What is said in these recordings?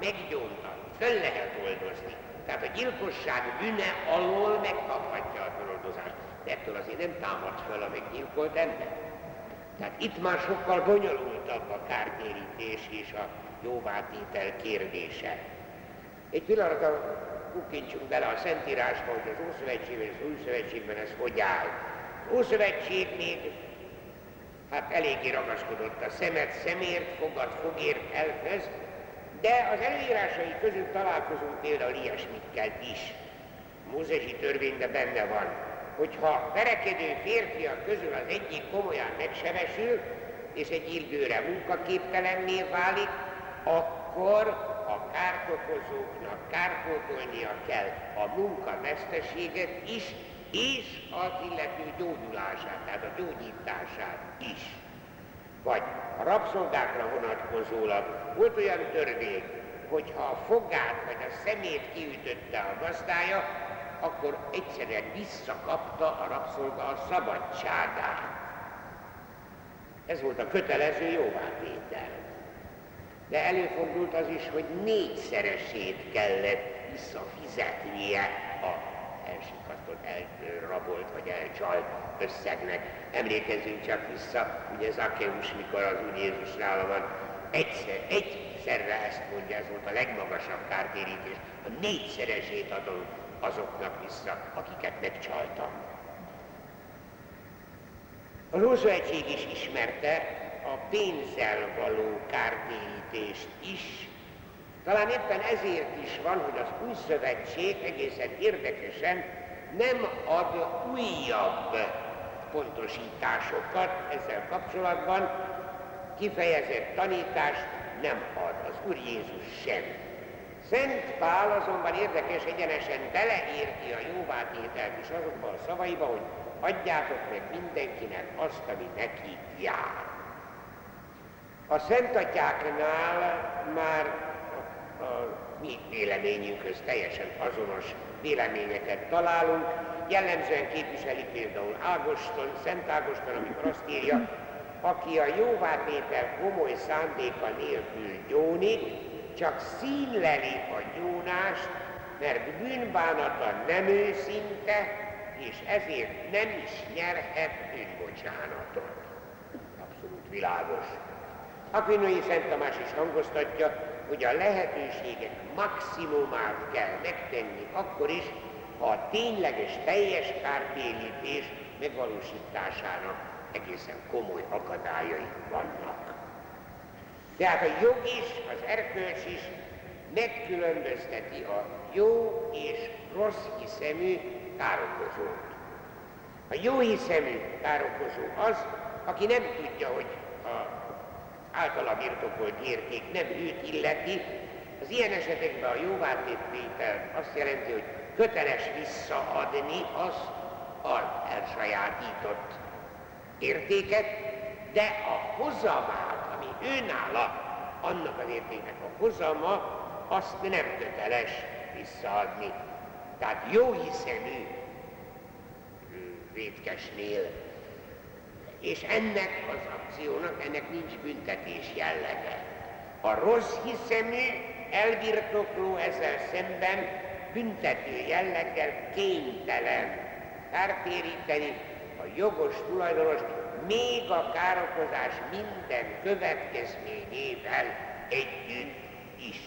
meggyónta, föl lehet oldozni. Tehát a gyilkosság bűne alól megkaphatja a feloldozást. De ettől azért nem támad föl a meggyilkolt ember. Tehát itt már sokkal bonyolultabb a kártérítés és a jóvátétel kérdése. Egy pillanatra kukkintsunk bele a Szentírásba, hogy az Ószövetségben és az Új Szövetségben ez hogy áll. Az Ószövetség még hát eléggé ragaszkodott a szemet szemért, fogad fogért elköz, de az előírásai között találkozunk például ilyesmikkel is. Mózesi törvényben benne van, hogyha verekedő férfiak közül az egyik komolyan megsebesül, és egy időre munkaképtelenné válik, akkor a kártokozóknak kárpótolnia kell a munkaveszteséget is, és az illető gyógyulását, tehát a gyógyítását is. Vagy a rabszolgákra vonatkozólag volt olyan törvény, hogyha a fogát vagy a szemét kiütötte a gazdája, akkor egyszerűen visszakapta a rabszolga a szabadságát. Ez volt a kötelező jóvátétel. De előfordult az is, hogy négyszeresét kellett visszafizetnie a elsikasztott, elrabolt vagy elcsalt összegnek. Emlékezzünk csak vissza, ugye Zakeus, mikor az Úr Jézus nála van, egyszer, egyszerre ezt mondja, ez volt a legmagasabb kártérítés, a négyszeresét adom azoknak vissza, akiket megcsaltam. Az Ószövetség is ismerte a pénzzel való kártérítést is, talán éppen ezért is van, hogy az új szövetség egészen érdekesen nem ad újabb pontosításokat ezzel kapcsolatban, kifejezett tanítást nem ad az Úr Jézus sem. Szent Pál azonban érdekes egyenesen beleérti a jóvátételt is azokban a szavaiba, hogy adjátok meg mindenkinek azt, ami neki jár. A szentatyáknál már a mi véleményünkhöz teljesen azonos véleményeket találunk. Jellemzően képviseli például Ágoston, Szent Ágoston, amikor azt írja, aki a jóvátétel komoly szándéka nélkül gyónik, csak színleli a gyónást, mert bűnbánata nem őszinte, és ezért nem is nyerhet bűnbocsánatot. Abszolút világos. Aquinoi Szent Tamás is hangoztatja, hogy a lehetőségek maximumát kell megtenni akkor is, ha a tényleges teljes kártérítés megvalósításának egészen komoly akadályai vannak. Tehát a jog is, az erkölcs is megkülönbözteti a jó és rossz hiszemű károkozót. A jó hiszemű károkozó az, aki nem tudja, hogy általa birtokolt érték nem őt illeti, az ilyen esetekben a jóvátétel azt jelenti, hogy köteles visszaadni azt az elsajátított értéket, de a hozamát, ami őnála, annak az értéknek a hozama, azt nem köteles visszaadni. Tehát jó hiszemű vétkesnél és ennek az akciónak, ennek nincs büntetés jellege. A rossz hiszemű elbirtokló ezzel szemben büntető jelleggel kénytelen kártéríteni a jogos tulajdonos még a károkozás minden következményével együtt is.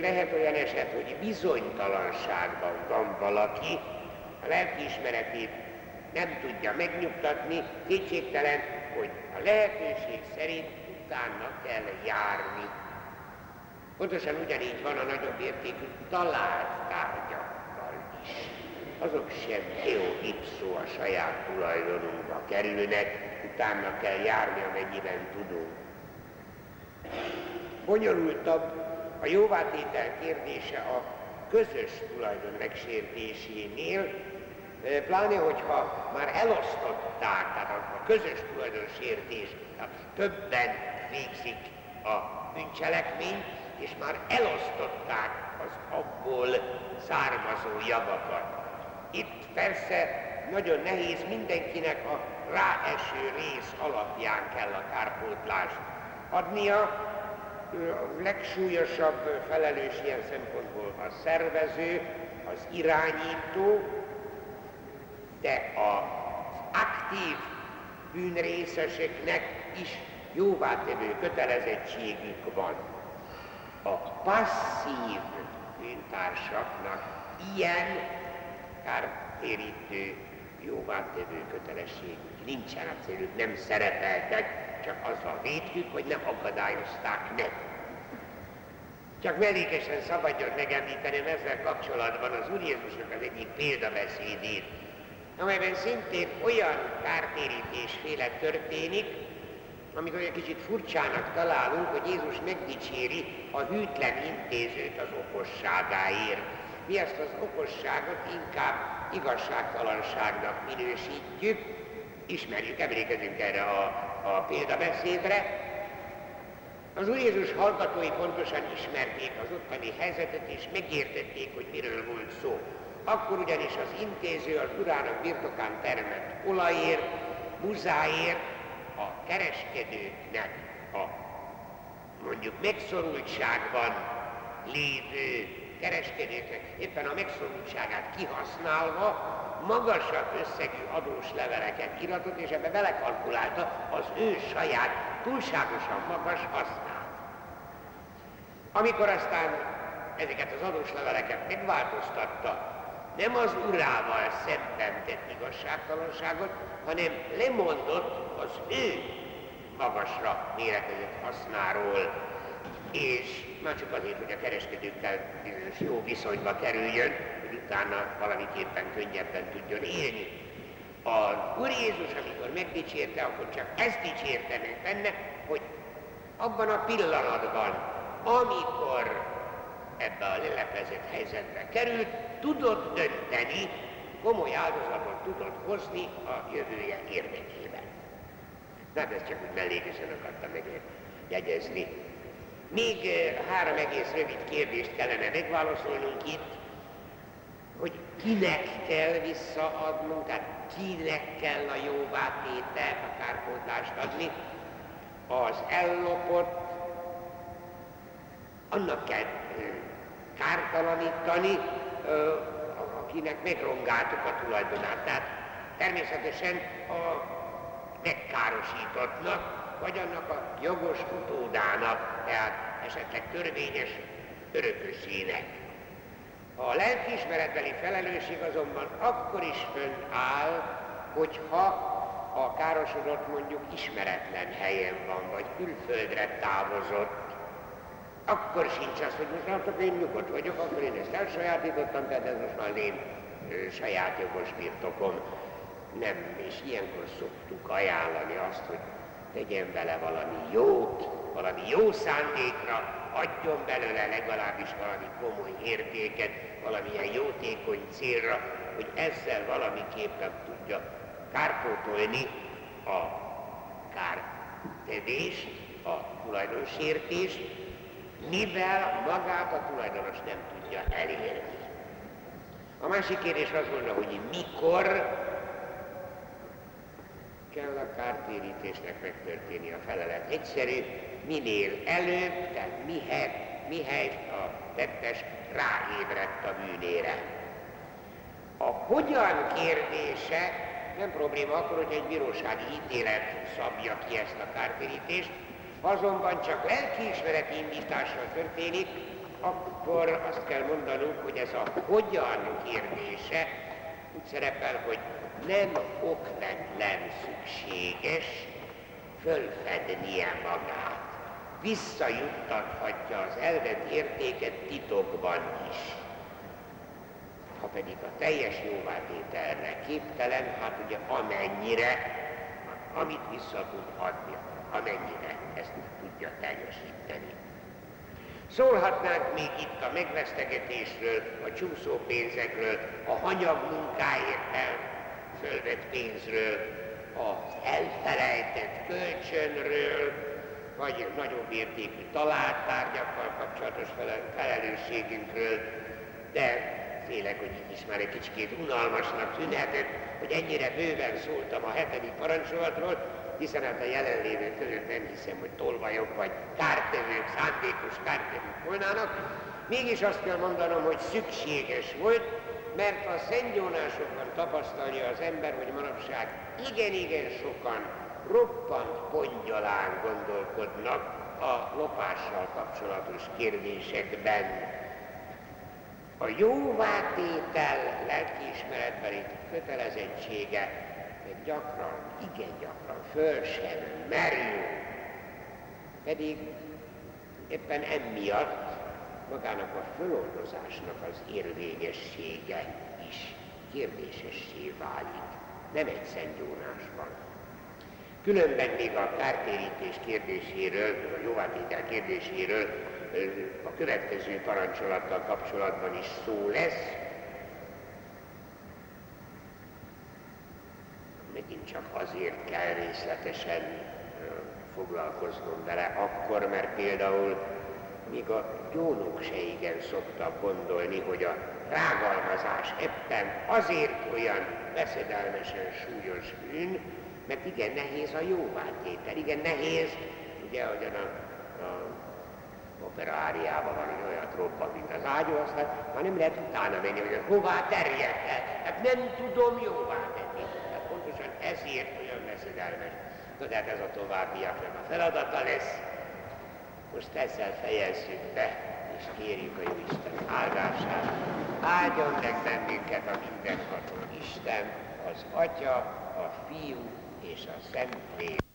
Lehet olyan eset, hogy bizonytalanságban van valaki, a lelkiismeretét nem tudja megnyugtatni, kétségtelen, hogy a lehetőség szerint utána kell járni. Pontosan ugyanígy van a nagyobb értékű talált tárgyakkal is. Azok sem eo ipszó a saját tulajdonunkba kerülnek, utána kell járni, amennyiben tudunk. Bonyolultabb a jóvátétel kérdése a közös tulajdon megsértésénél, pláne, hogyha már elosztották, tehát a közös tulajdonosértés, tehát többen végzik a bűncselekményt, és már elosztották az abból származó javakat. Itt persze nagyon nehéz mindenkinek a ráeső rész alapján kell a kárpótlást adnia, a legsúlyosabb felelős ilyen szempontból a szervező, az irányító, de az aktív bűnrészeseknek is jóvátevő kötelezettségük van. A passzív bűntársaknak ilyen kártérítő jóvátevő kötelességük nincsen, a céljuk nem szerepeltek, csak azzal védjük, hogy nem akadályozták meg. Csak mellékesen szabadjon megemlítenem ezzel kapcsolatban az Úr Jézusnak az egyik példabeszédét, amelyben szintén olyan kártérítésféle történik, amit olyan kicsit furcsának találunk, hogy Jézus megdicséri a hűtlen intézőt az okosságáért. Mi ezt az okosságot inkább igazságtalanságnak minősítjük, ismerjük, emlékezünk erre a, a példabeszédre. Az Úr Jézus hallgatói pontosan ismerték az ottani helyzetet, és megértették, hogy miről volt szó. Akkor ugyanis az intéző az urának birtokán termett olajért, buzáért a kereskedőknek a mondjuk megszorultságban lévő kereskedőknek éppen a megszorultságát kihasználva magasabb összegű adós leveleket iratott, és ebbe belekalkulálta az ő saját túlságosan magas hasznát. Amikor aztán ezeket az adós leveleket megváltoztatta, nem az urával szemben tett igazságtalanságot, hanem lemondott az ő magasra méretezett hasznáról, és már csak azért, hogy a kereskedőkkel bizonyos jó viszonyba kerüljön, hogy utána valamiképpen könnyebben tudjon élni. A Úr Jézus, amikor megdicsérte, akkor csak ezt dicsérte meg benne, hogy abban a pillanatban, amikor ebbe a lelepezett helyzetbe került, tudott dönteni, komoly áldozatot tudott hozni a jövője érdekében. Tehát ezt csak úgy mellékesen akartam megjegyezni. Még három egész rövid kérdést kellene megválaszolnunk itt, hogy kinek kell visszaadnunk, tehát kinek kell a jóvátételt, a kárpótlást adni, az ellopott, annak kell kártalanítani, akinek megrongáltuk a tulajdonát. Tehát természetesen a megkárosítottnak, vagy annak a jogos utódának, tehát esetleg törvényes örökösének. A lelkiismeretbeli felelősség azonban akkor is áll, hogyha a károsodott mondjuk ismeretlen helyen van, vagy külföldre távozott, akkor sincs az, hogy most látok, én nyugodt vagyok, akkor én ezt elsajátítottam, tehát ez most már én saját jogos birtokom. Nem, és ilyenkor szoktuk ajánlani azt, hogy tegyen vele valami jót, valami jó szándékra, adjon belőle legalábbis valami komoly értéket, valamilyen jótékony célra, hogy ezzel valamiképpen tudja kárpótolni a kártevést, a tulajdonsértést, mivel magát a tulajdonos nem tudja elérni. A másik kérdés az volna, hogy mikor kell a kártérítésnek megtörténni a felelet. Egyszerű, minél előbb, tehát mihely, mihely a tettes ráébredt a bűnére. A hogyan kérdése nem probléma akkor, hogy egy bírósági ítélet szabja ki ezt a kártérítést, azonban csak lelkiismereti indítással történik, akkor azt kell mondanunk, hogy ez a hogyan kérdése úgy szerepel, hogy nem okvetlen szükséges fölfednie magát. Visszajuttathatja az elvett értéket titokban is. Ha pedig a teljes jóvátételre képtelen, hát ugye amennyire, amit vissza tud adni, amennyire ezt tudja teljesíteni. Szólhatnánk még itt a megvesztegetésről, a csúszó pénzekről, a hanyag munkáért el fölvett pénzről, az elfelejtett kölcsönről, vagy nagyobb értékű találtárgyakkal kapcsolatos felelősségünkről, de félek, hogy így is már egy kicsit unalmasnak tűnhetett, hogy ennyire bőven szóltam a hetedik parancsolatról, hiszen hát a jelenlévők között nem hiszem, hogy tolvajok vagy kártevők, szándékos kártevők volnának. Mégis azt kell mondanom, hogy szükséges volt, mert a szentgyónásokban tapasztalja az ember, hogy manapság igen-igen sokan roppant pongyalán gondolkodnak a lopással kapcsolatos kérdésekben. A jóvátétel lelkiismeretbeli kötelezettsége gyakran, igen gyakran föl sem merül. Pedig éppen emiatt magának a föloldozásnak az érvényessége is kérdésessé válik, nem egy szentgyónásban. Különben még a kártérítés kérdéséről, a jóvátétel kérdéséről a következő parancsolattal kapcsolatban is szó lesz. Megint csak azért kell részletesen foglalkoznom vele, akkor, mert például míg a gyónok se igen szoktak gondolni, hogy a rágalmazás ebben azért olyan veszedelmesen súlyos bűn, mert igen nehéz a jóvátétel, igen nehéz, ugye ahogyan a, a opera áriában van, hogy olyat robban, mint az ágyú, aztán már nem lehet utána menni, hogy hová terjed el. Hát nem tudom jóvá tenni. Ezért olyan veszedelmes. Na de hát ez a továbbiaknak a feladata lesz, most ezzel fejezzük be, és kérjük a Jó Isten áldását. Áldjon meg bennünket a mindenható Isten, az Atya, a Fiú és a Szentlélek.